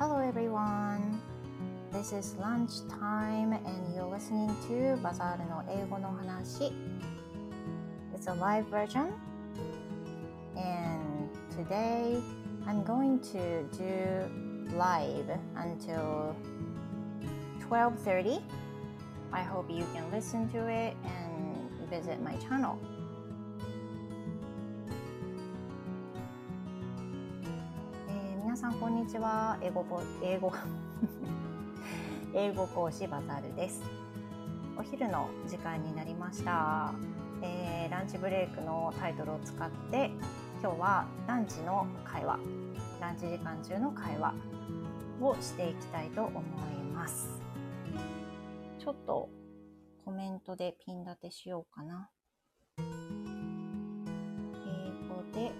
Hello everyone. This is lunchtime and you're listening to バザールの英語の話。It's a live version. And today I'm going to do live until 12:30. I hope you can listen to it and visit my channel. さんこんにちは。英語ぼ英語 英語講師バザールです。お昼の時間になりました。えーランチブレイクのタイトルを使って今日はランチの会話、ランチ時間中の会話をしていきたいと思います。ちょっとコメントでピン立てしようかな。英語で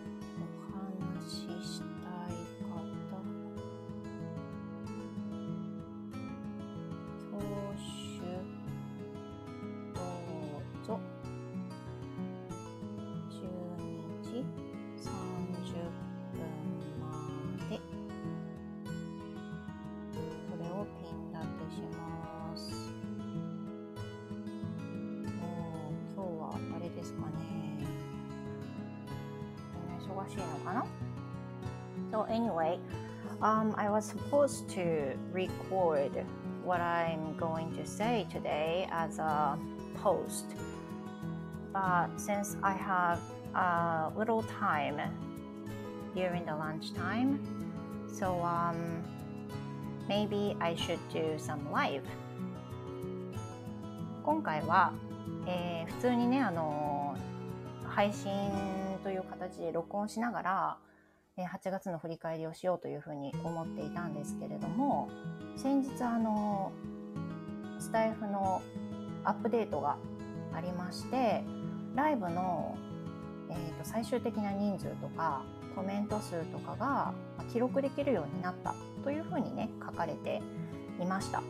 I was supposed to record what I'm going to say today as a post. But since I have a little time during the lunchtime, so um, maybe I should do some live. 今回は、えー普通にね、あの配信という形で録音しながら、8月の振り返りをしようというふうに思っていたんですけれども、先日あのスタイフのアップデートがありまして、ライブの、えーと最終的な人数とかコメント数とかが記録できるようになったというふうにね書かれていました。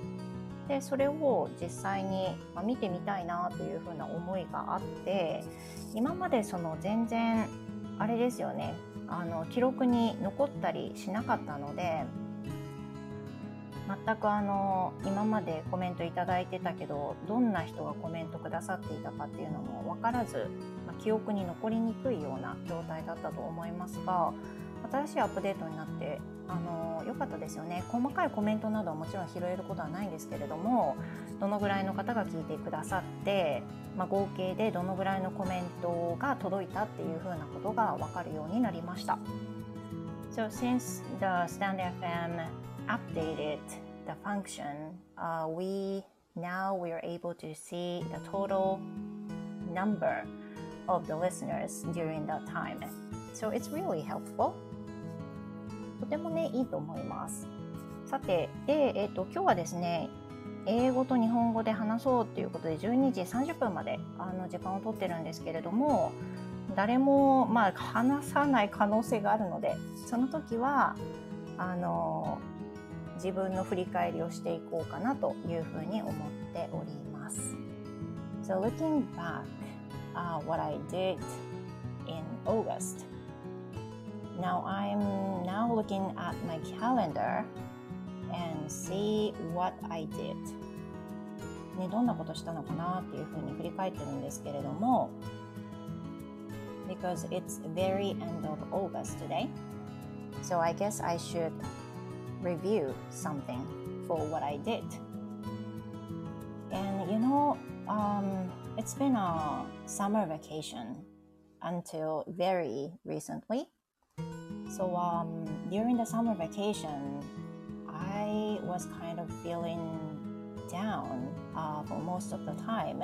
でそれを実際に見てみたいなというふうな思いがあって今までその全然あれですよねあの記録に残ったりしなかったので全くあの今までコメントいいてたけどどんな人がコメントくださっていたかっていうのも分からず、まあ記憶に残りにくいような状態だったと思いますが新しいアップデートになってあの良かったですよね細かいコメントなどはもちろん拾えることはないんですけれどもどのぐらいの方が聞いてくださって、まあ、合計でどのぐらいのコメントが届いたっていうふうなことが分かるようになりました。So since the Stand FM updated the function, uh, we now we are able to see the total number of the listeners during that time. So it's really helpful. とてもね、いいと思います。さて、で、えっ、と、今日はですね、英語と日本語で話そうということで、12時30分まであの時間を取ってるんですけれども、誰も、まあ、話さない可能性があるので、その時は、あの、自分の振り返りをしていこうかなというふうに思っております。So looking back, uh, what I did in August. Now I'm now looking at my calendar and see what I did. ね、どんなことしたのかなっていうふうに振り返ってるんですけれども because it's very end of August today. So I guess I should review something for what I did. And you know, um, it's been a summer vacation until very recently. So um, during the summer vacation, I was kind of feeling down uh, for most of the time,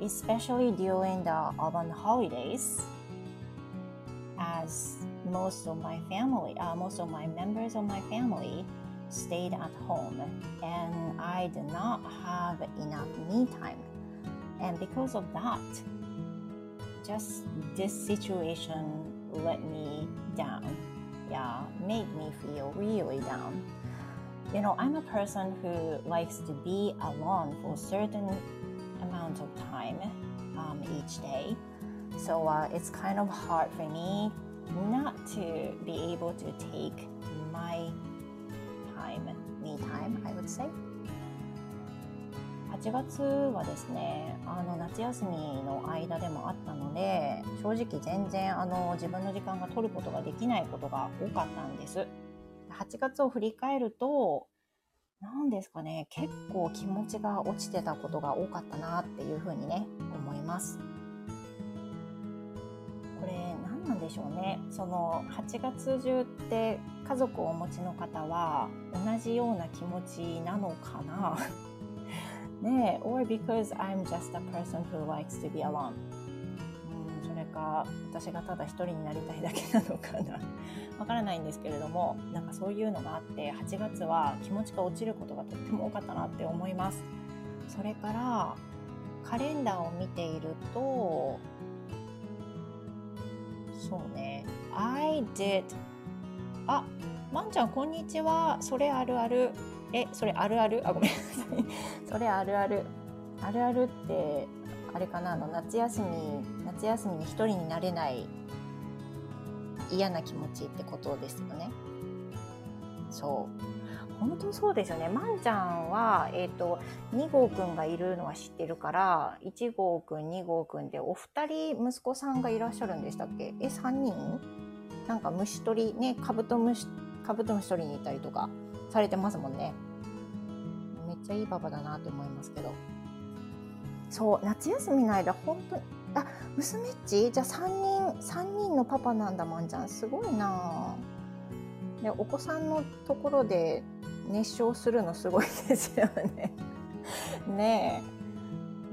especially during the urban holidays, as most of my family, uh, most of my members of my family stayed at home and I did not have enough me time. And because of that, just this situation let me down. Yeah, made me feel really down. You know, I'm a person who likes to be alone for a certain amount of time um, each day. So uh, it's kind of hard for me not to be able to take my time, me time, I would say. 8月はですねあの夏休みの間でもあったので正直全然あの自分の時間が取ることができないことが多かったんです。8月を振り返ると何ですかね結構気持ちが落ちてたことが多かったなっていうふうにね思います。これ何なんでしょうね。その8月中って家族をお持ちの方は同じような気持ちなのかな？ね or because I'm just a person who likes to be alone うんそれか私がただ一人になりたいだけなのかな。わからないんですけれどもなんかそういうのがあって8月は気持ちが落ちることがとっても多かったなって思います。それからカレンダーを見ているとそうね。I did あまんちゃんこんにちは。それあるある。えそれあるある？あごめんなさい。それあるある。あるあるってあれかな？あの夏休み夏休みに一人になれない嫌な気持ちってことですよね。そう。本当そうですよね。まんちゃんは、えーと、2号くんがいるのは知ってるから1号くん2号くんでお二人息子さんがいらっしゃるんでしたっけ？え3人？なんか虫取りねカブトムシカブトムシ取りに行ったりとか。されてますもんね。めっちゃいいパパだなって思いますけど。そう夏休みの間本当にあ娘っち？じゃあ3人3人のパパなんだまんちゃん。すごいなでお子さんのところで熱唱するのすごいですよね。ね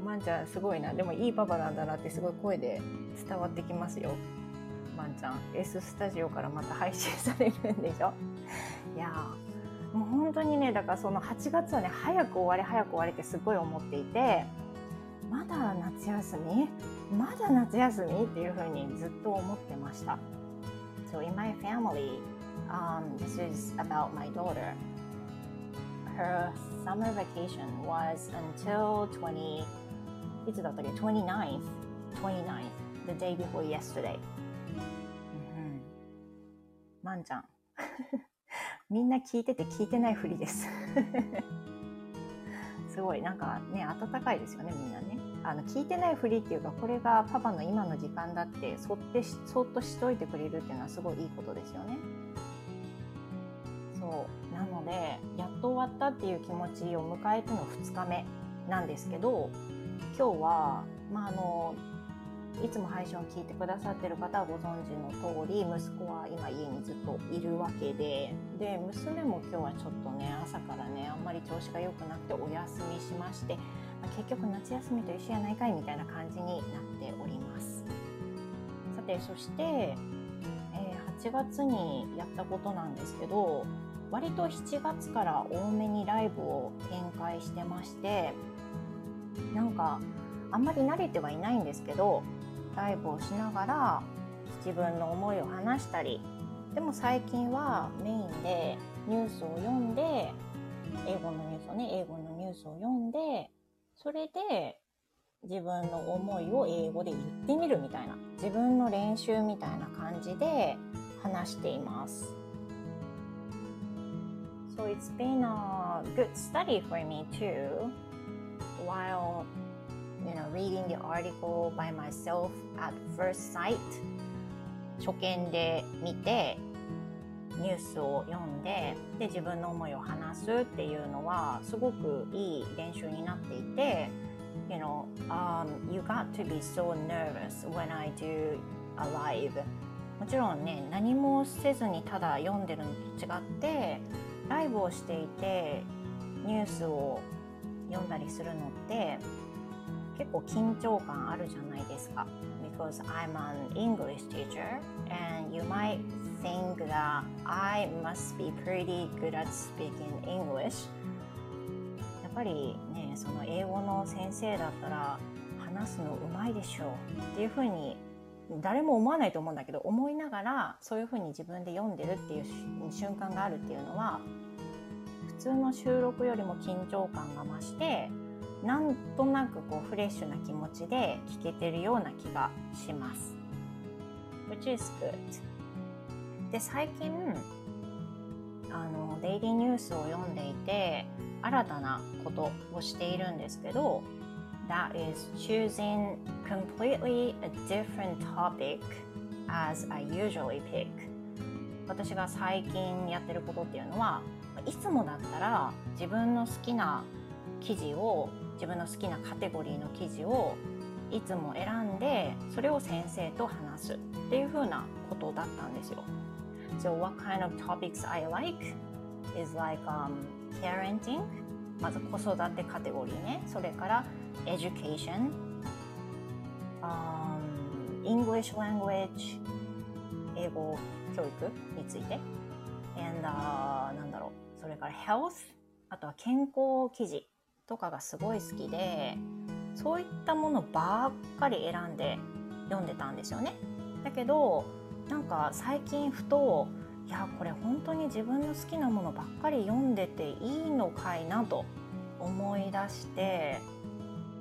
え。まんちゃんすごいな。でもいいパパなんだなってすごい声で伝わってきますよ。まんちゃん。S スタジオからまた配信されるんでしょ？いやもう本当にねだからその8月はね早く終わり早く終わりってすごい思っていてまだ夏休みまだ夏休みっていうふうにずっと思ってました。So in my family, um, this is about my daughter. Her summer vacation was until 20, いつだったっけ ?29th, 29th, the day before yesterday. まんちゃん。みんな聞いてて聞いてないふりです。すごいなんかね暖かいですよねみんなね。あの聞いてないふりっていうかこれがパパの今の時間だってそってそっとしといてくれるっていうのはすごいいいことですよね。そう。なのでやっと終わったっていう気持ちを迎えての2日目なんですけど今日はまああのいつも配信を聞いてくださってる方はご存知の通り息子は今家にずっといるわけでで娘も今日はちょっとね朝からねあんまり調子が良くなくてお休みしまして、ま、結局夏休みと一緒やないかいみたいな感じになっております。さてそして、えー、8月にやったことなんですけど割と7月から多めにライブを展開してましてなんかあんまり慣れてはいないんですけどライブをしながら自分の思いを話したりでも最近はメインでニュースを読んで英語のニュースをね英語のニュースを読んでそれで自分の思いを英語で言ってみるみたいな自分の練習みたいな感じで話しています。So it's been a good study for me too while you know, reading the article by myself at first sight. 初見で見てニュースを読んでで自分の思いを話すっていうのはすごくいい練習になっていて You know, um, you got to be so nervous when I do a live もちろんね何もせずにただ読んでるのと違ってライブをしていてニュースを読んだりするのって結構緊張感あるじゃないですか。Because I'm an English teacher and you might think that I must be pretty good at speaking English. やっぱりね、その英語の先生だったら話すのうまいでしょうっていうふうに誰も思わないと思うんだけど思いながらそういうふうに自分で読んでるっていう瞬間があるっていうのは普通の収録よりも緊張感が増してなんとなくこうフレッシュな気持ちで聞けてるような気がします。Which is good. で最近あのデイリーニュースを読んでいて新たなことをしているんですけど That is choosing completely a different topic as I usually pick 私が最近やってることっていうのはいつもだったら自分の好きな記事を自分の好きなカテゴリーの記事をいつも選んでそれを先生と話すっていう風なことだったんですよ。So what kind of topics I like is like、um, parenting まず子育てカテゴリーね。それから education、um, English language 英語教育について。And、uh, なんだろう。それから health あとは健康記事。とかがすごい好きでそういったものばっかり選んで読んでたんですよね。だけどなんか最近ふといやこれ本当に自分の好きなものばっかり読んでていいのかいなと思い出して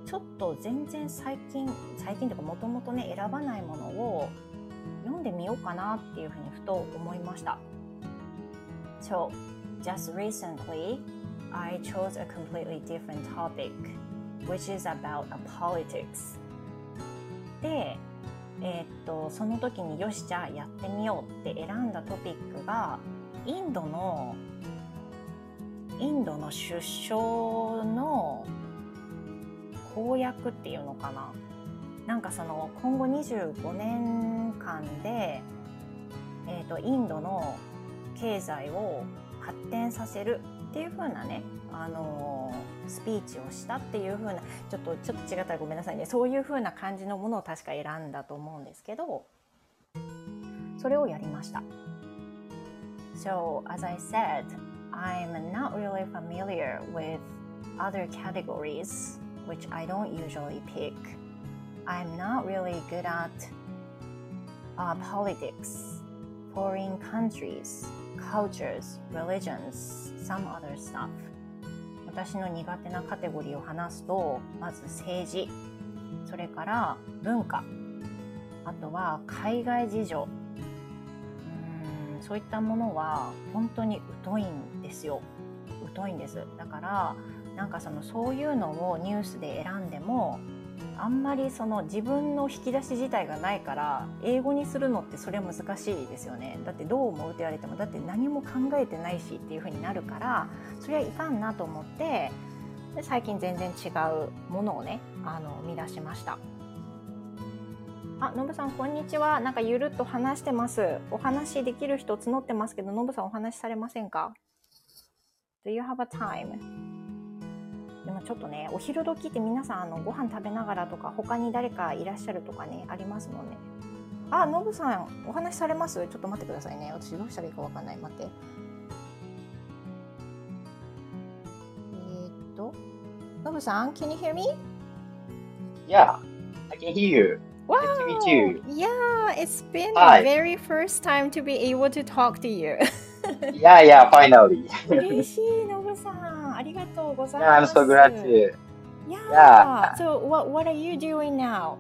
ちょっと全然最近最近というかもともとね選ばないものを読んでみようかなっていうふうにふと思いました。So, just recently, I chose a completely different topic which is about politics. で、えー、っとその時によしじゃあやってみようって選んだトピックがインドのインドの首相の公約っていうのかな。なんかその今後25年間で、えー、とインドの経済を発展させるっていう風なね、あのー、スピーチをしたっていう風なちょっとちょっと違ったらごめんなさいねそういう風な感じのものを確か選んだと思うんですけどそれをやりました。So, as I said, I'm not really familiar with other categories which I don't usually pick. I'm not really good at uh, politics, foreign countries, cultures, religions, some other stuff. 私の苦手なカテゴリーを話すとまず政治。それから文化。あとは海外事情。うんそういったものは本当に疎いんですよ。疎いんです。だからなんかそのそういうのをニュースで選んでもあんまりその自分の引き出し自体がないから英語にするのってそれは難しいですよね。だってどう思うって言われてもだって何も考えてないしっていう風になるからそれはいかんなと思ってで最近全然違うものをねあの見出しました。あ、のぶさんこんにちは。なんかゆるっと話してます。お話できる人募ってますけどのぶさんお話しされませんか？Do you have a time? でもちょっとねお昼時って皆さんあのご飯食べながらとか他に誰かいらっしゃるとかねありますもんねあノブさんお話しされますちょっと待ってくださいね私どうしたらいいかわかんない待ってえー、っとノブさん Can you hear me? Yeah, I can hear you. Wow! Nice to meet you. Yeah, it's been Hi. the very first time to be able to talk to you. Yeah, yeah, finally. 嬉しい、ノブさん。ありがとうござい yeah, I'm ます。 so glad to. Yeah. So what what are you doing now?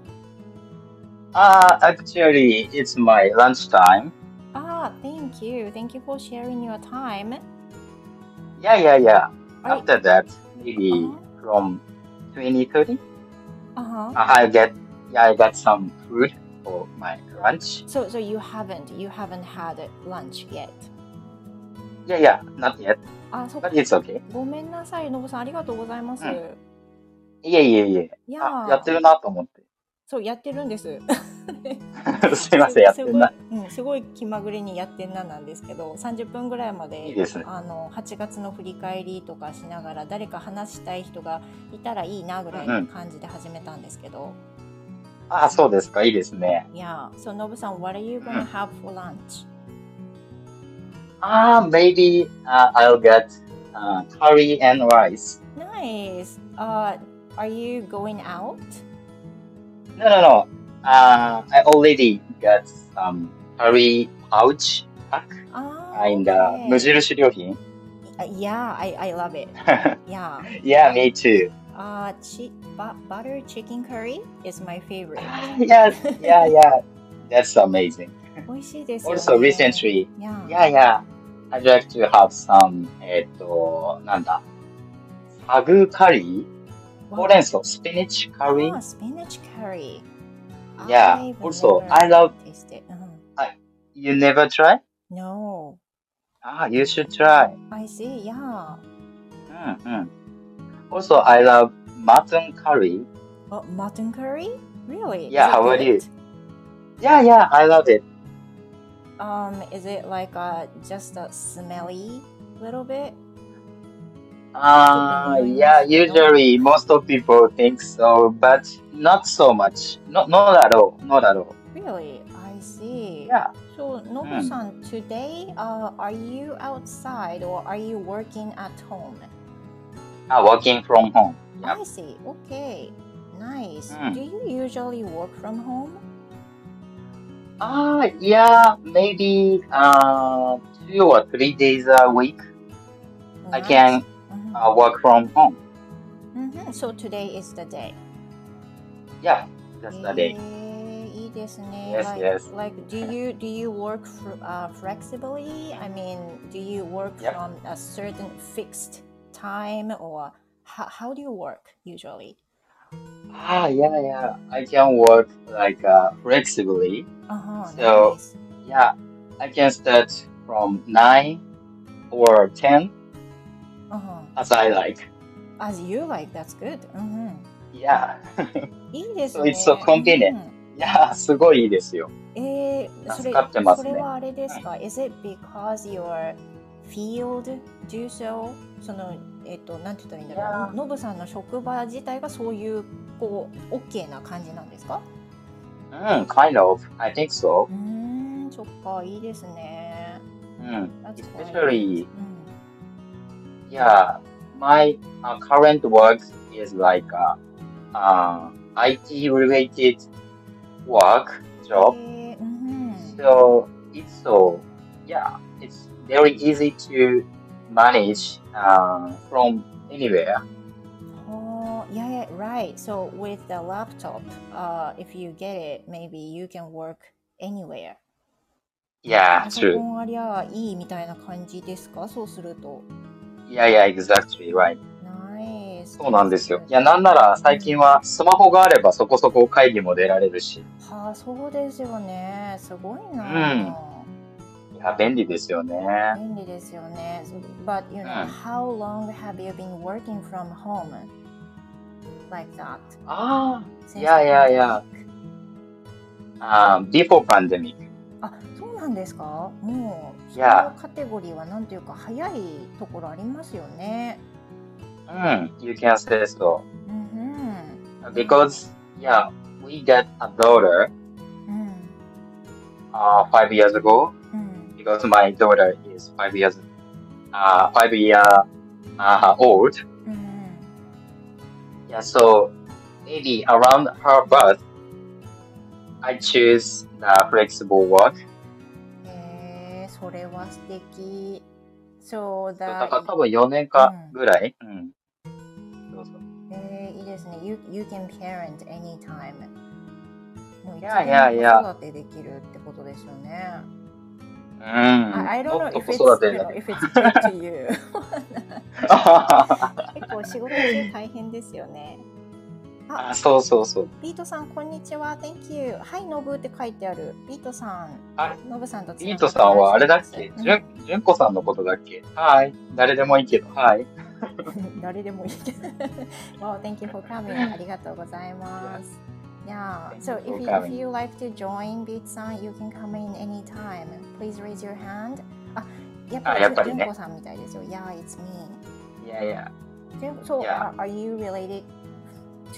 Uh, actually, it's my lunchtime. Ah, thank you. Thank you for sharing your time. Yeah, yeah, yeah. Are you- After that, maybe Uh-huh. from 2030, Uh-huh. I get, yeah, I got some food for my lunch. So so you haven't you haven't had lunch yet. Yeah, yeah, not yet, あ、そっか.ごめんなさい、ノブさん。ありがとうございます。うんいえいえいえ。いややってるなと思って。そうやってるんです。すいません、やってるな。うん、すごい気まぐれにやってんななんですけど、30分ぐらいまでいいですね。あの8月の振り返りとかしながら誰か話したい人がいたらいいなぐらいの感じで始めたんですけど、あ、そうですか、いいですね。いや、そう、ノブさん、What are you gonna have for lunch? ah, maybe uh, I'll get uh, curry and rice. Nice. Uh, are you going out? No, no, no. Uh, I already got some um, curry pouch pack oh, in the okay. Mujirushi Uh, yeah, I, I love it. yeah. yeah, me too. Uh, chi- bu- butter chicken curry is my favorite. yes, yeah, yeah. That's amazing. 美味しいですよね。 Also, recently, Yeah. yeah, yeah. I'd like to have some, えっと、なんだ、サグカリーほうれん草、スピニッチカリー Ah, spinach curry. Yeah, I've also, never I love- tasted. Mhm. You never try? No, Ah, you should try. I see. Yeah. うんうん。Also, I love mutton curry. Oh, mutton curry? Really? Is Yeah, it how about good? you? Yeah, yeah, I love it. Um, is it like uh, just a smelly little bit? Uh, yeah, usually most of people think so, but not so much. Not, not at all. Not at all. Really? I see. Yeah. So, Nobu-san, today, uh, are you outside or are you working at home? Uh, working from home. Yeah. I see. Okay. Nice. Mm. Do you usually work from home? Ah, yeah, maybe uh, two or three days a week I Nice. can Mhm. uh, work from home. Mhm. So today is the day. Yeah, that's the day. えーいいですね。 Yes, like, yes. like, do you do you work fr- uh, flexibly? I mean, do you work Yep. from a certain fixed time, or how, how do you work usually? Ah, yeah, yeah. I can work like uh, flexibly. Uh-huh, So- nice. Yeah, I can start from nine or ten Uh-huh. as I like. As you like, that's good. Mhm. Yeah. いいです So ね。 it's so convenient. うんいやー、すごいいいですよ。えー、それ助かってますねそれはあれですか、Is it because your field do so? その、えっ、と、なんて言ったらいいんだろう。ノブさんの職場自体がそういう、こう、OK な感じなんですかうん、kind of. I think so. うーん、そっか、いいですね。うん。Especially, うん yeah, my uh, current work is like a uh, IT related work job. えーうん、So it's so, yeah, it's very easy to manage uh, from anywhere. Oh, yeah, yeah, right. So with the laptop, uh, if you get it, maybe you can work anywhere. Yeah, パソ true. コンありゃいいみたいな感じですかそうすると。Yeah, yeah, exactly right. そうなんですよ。いや、なんなら最近はスマホがあればそこそこ会議も出られるし。はあ、そうですよね。すごいな。うんいや、便利ですよね。便利ですよね。But you know,、うん how long have you been working from home like that? あ Since いやいやいや?あ、あ before pandemic. あ、そうなんですかもう、いそういうやカテゴリーはなんていうか、早いところありますよね。うん、you can say so. うん、Because, yeah, we got a daughter うん、uh, five years ago. うん。 Because my daughter is five years, uh, five year uh, old. うん、 Yeah, so maybe around her birth, I choose the flexible work. えー、それは素敵。そうだだ。から多分4年かぐらい。うん。そうそう。えー、いいですね。You, you can parent anytime. もういつで Yeah, yeah, yeah. も子育てできるってことですよね。うん。 I, I don't も know if 子 it's, you だ know, け if it's good to you. 結構仕事中大変ですよね。ああ、そうそうそう。ビートさん、こんにちは。Thank you. はい、ノブって書いてある。ビートさん。あノブさんとつビートさんはあれだっけ？うんじゅん、じゅんこさんのことだっけ？はい。誰でもいいけど、はい。誰でもいいけど。wow, thank you for coming. ありがとうございます。Yeah, so if you, if you like to join Beat さん you can come in anytime. Please raise your hand. あ、やっぱりあやっぱりねさんみたいですよ。Yeah, it's me. いやいや。じゅん So, Yeah. are, are you related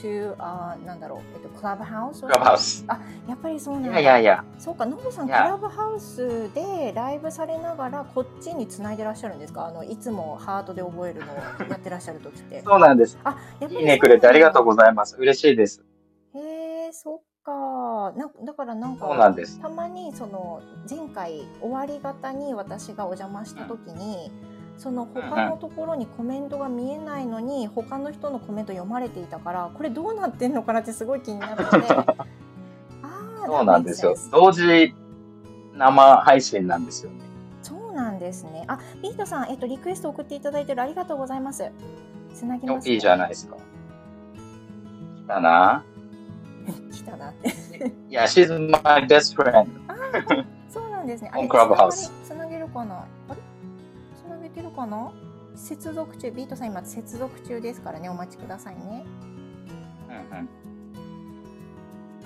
to, uh, なんだろう、えっと、クラブハウスクラブハウス。あ、やっぱりそうなんいだ。やいやいや。そうか、ノブさん、ク Yeah. ラブハウスでライブされながら、こっちにつないでらっしゃるんですか？あの、いつもハートで覚えるのをやってらっしゃるときって。そうなんです。あ、やっぱりいいねくれてありがとうございます。嬉しいです。か。なだからなんか、そうなんです。たまにその前回終わり方に私がお邪魔した時に、その他のところにコメントが見えないのに他の人のコメント読まれていたからこれどうなってんのかなってすごい気になって ああそうなんですよ。同時生配信なんですよね。そうなんですね。あ、ビートさん、えっと、リクエスト送っていただいてるありがとうございます。つなぎます、いいじゃないですか。来たな。来たなって。いや、she's my best friend. そうなんですね。あ On れ Clubhouse つなげるかな？あれ？つなげてるかな？接続中、ビートさん今接続中ですからね、お待ちくださいね。うんうん。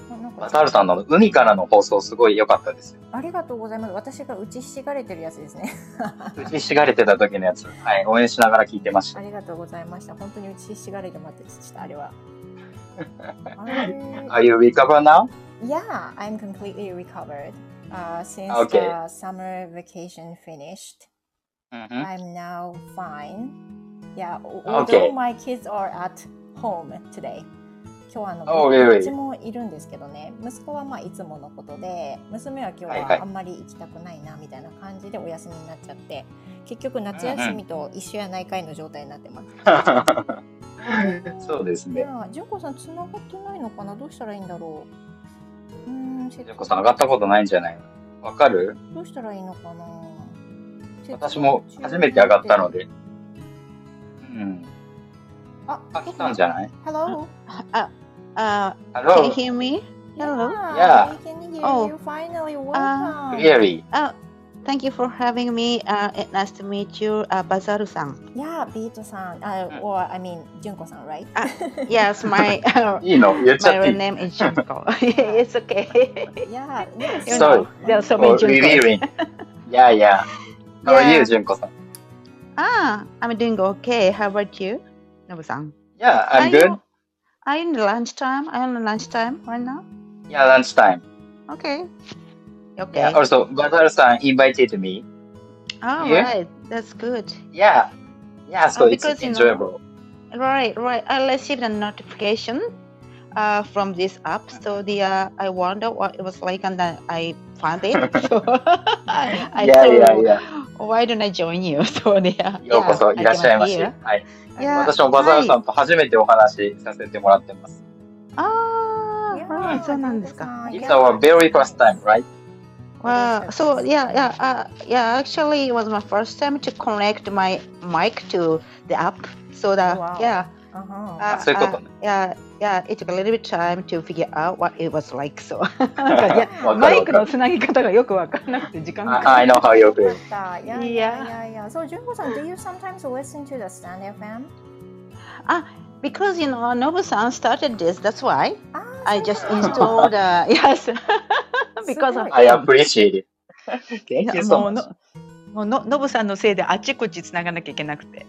あなんかバザールさんの海からの放送すごい良かったですよ。ありがとうございます。私が打ちひしがれてるやつですね。打ちひしがれてた時のやつ。はい、応援しながら聞いてましたあ。りがとうございました。本当に打ちひしがれて待ってました、あれは。Are you recover now? Yeah, I'm completely recovered. Uh, since Okay. the summer vacation finished, うんうん I'm now fine. Yeah, o- Okay. although my kids are at home today. 今日はあの、Oh, ど really? っちもいるんですけどね、息子はまあいつものことで、娘は今日はあんまり行きたくないなみたいな感じでお休みになっちゃって、結局夏休みと一緒やないかいの状態になってます。そうですね。いや、純子さん繋がってないのかな？どうしたらいいんだろう？うーん、ジュンコさん上がったことないんじゃないの？わかる？どうしたらいいのかな？私も初めて上がったの。で。うん。あ、あ、来たんじゃない？Hello? Uh, uh, can you ?Hello? hear me? Hello. Yeah, can hear Oh. you finally. Welcome. Clearly. Oh, Thank you for having me. Uh, nice to meet you, uh, Bazaru-san. Yeah, Bito-san, Uh, mm. or I mean, Junko-san, right? Uh, yes, my uh, you know, my real name is Junko. it's okay. yeah. Yes. You so, know, there are so many Junko. yeah, yeah. How yeah. are you, Junko-san? Ah, I'm doing okay. How about you, Nobu-san? Yeah, I'm are good. You, are you in lunchtime? Are you in lunchtime right now? Yeah, lunchtime. Okay. Okay. Yeah, also, バザールさん invited me. All Yeah. right. That's good. Yeah. Yeah, so Oh, it's because, you know- enjoyable. Right, right. I received a notification uh, from this app, so the uh, I wonder what it was like, and then I found it. so I, I Yeah, thought, yeah, yeah. why don't I join you? So the uh, ようこそ yeah, いらっしゃいま I し。 came はい。 Yeah, 私もバザールさんと初めてお話しさせてもらってます。 Ah, Yeah, right. そうなんですか。 Junko-san, It's yeah. our very first time, right? Well, so yeah, yeah, uh, yeah. Actually, it was my first time to connect my mic to the app. So that Wow. yeah, あは uh, そういうことね。 yeah, yeah. It took a little bit time to figure out what it was like. So なんかいやわかマイクのるわかる。つなぎ方がよくわからなくて時間が I かか I る。 know how you よ feel. かった。Yeah, yeah, yeah, yeah. So, 純子さん、do you sometimes listen to the Stand FM? Because you know, Nobu-san started this. That's why あー I そう just なんだ installed. Uh, yes, Because of I appreciate it. い Thank や you so もう much. のもうのノブさんのせいであっちこっちつながなきゃいけなくて。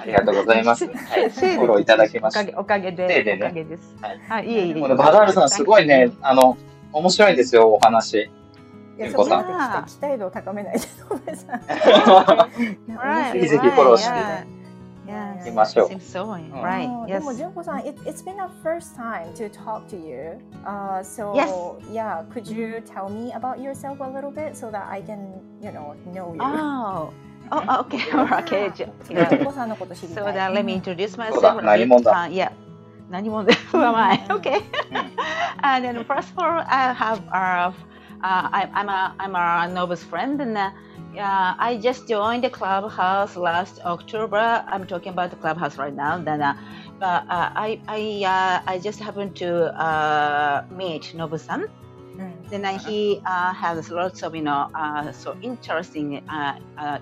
ありがとうございます。はい。フォローいただきまして。おかげで、せいでねおかげです。はいはい、いえいえ。もうねバザールさんすごいね、あの、面白いですよ、お話。いや、純子さん期待度を高めないで、ごめんなさい。ぜひぜひフォローして right, yeah. 行きましょう Seems so, ん right, あーでも、yes. 純子さん、it, it's been a first time to talk to you. Uh, so, Yes. yeah, could you tell me about yourself a little bit so that I can, you know, know you? Oh, oh, okay, okay. じゃ純 yeah. 子さんのこと知りた So い。that let me introduce そう myself. だ a 何 bit. 者だ Uh, yeah. 何者だ Who am I? うん Okay. and then first of all, I have uh, uh, I, I'm a I'm a Nova's friend, and uh, Yeah, I just joined the clubhouse last October. I'm talking about the clubhouse right now. Then, uh, but uh, I I uh, I just happened to uh, meet Nobu-san. Mm. Then he uh, has lots of you know so interesting,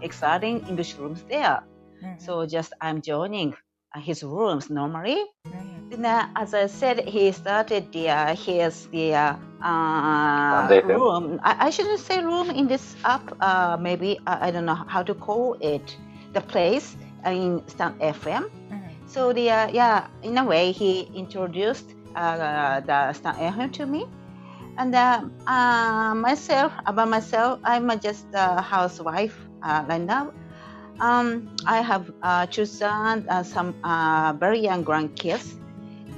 exciting English rooms there. Mm. So just I'm joining. Uh, his rooms normally. Right. Uh, as I said, he started the, uh, his the uh, uh room. I, I, shouldn't say room in this app. Uh, maybe I, I don't know how to call it. The place in Stan FM. Mm-hmm. So the yeah, in a way, he introduced the Stan FM to me. And myself, about myself, I'm just a housewife right now. Um, I have uh, two sons, uh, some uh, very young grandkids.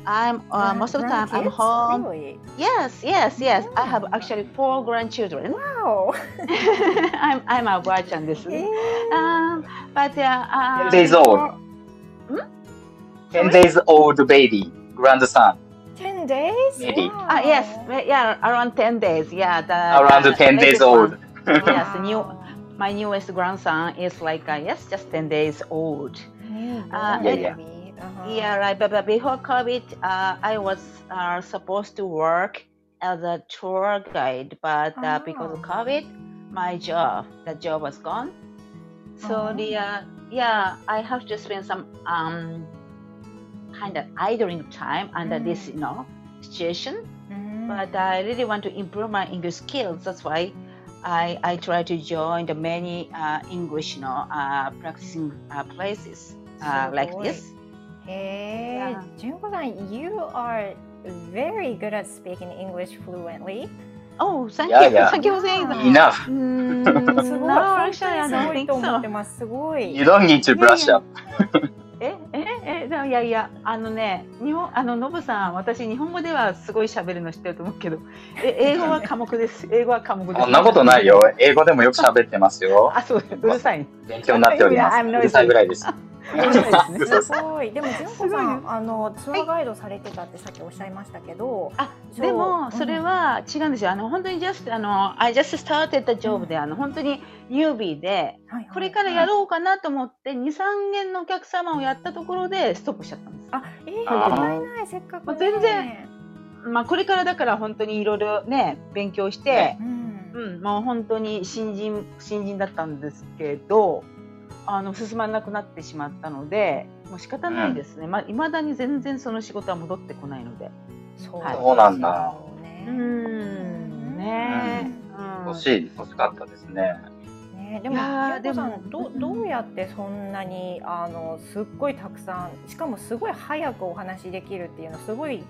I'm uh, most of the time I'm home. Really? Yes, yes, yes. I have actually four grandchildren. Wow. I'm I'm a watcher this. Eh, Um, but uh, uh, 10 days old. 10 days old baby, grandson. 10 days? Maybe. Wow. Uh, yes, yeah, around 10 days. Yeah, the Around the 10 days old. yes, new, my newest grandson is like uh, yes, just ten days old. Newborn Uh, Yeah, yeah. Uh-huh. Yeah, right. But, but before COVID, uh, I was uh, supposed to work as a tour guide, but uh, because of Ah. COVID, my job, the job was gone. So Ah. the uh, yeah, I have to spend some um, kind of idling time under this Mm. you know situation. Mhm. But I really want to improve my English skills. That's why I, I try to join the many uh, English you know, uh, practicing uh, places uh, like this. Hey, yeah. Junko-san, you are very good at speaking English fluently. Oh, thank yeah, you. Yeah. Thank you for saying that. Enough. Mm, no, actually, I don't think so. You don't need to brush up. Eh, eh. え、でもいやいや、あのね、日本、あの、ノブさん、私、日本語ではすごい喋るの知ってると思うけど、え、英語は 科目です。英語は科目です。そんなことないよ。。英語でもよく喋ってますよ。あ、そう、うるさい。勉強になっております。う.るさいぐらいです。すごい。でも純子さん、あのツアーガイドされてたってさっきおっしゃいましたけど、あ、でも、それは違うんですよ。あの、本当に just、あの、I just started the job で、あの、本当にニュービーで、はいこれからやろうかなと思って、2、3件のお客様をやったところでストップしちゃったんです。あ、えー、あーもいない。せっかく、ね。全然。まあ、これからだから本当にいろいろね、勉強して、うん。うん、もう本当に新人、新人だったんですけど、あの、進まなくなってしまったので、もう仕方ないですね。まあ、未だに全然その仕事は戻ってこないので。そうはいそうなんだ。ね。うーん、ね。うん。欲しい、欲しかったですね。ね、でもでもんどどうやってそんなにあのすっごいたくさんしかもすごい早くお話しできるっていうのすごい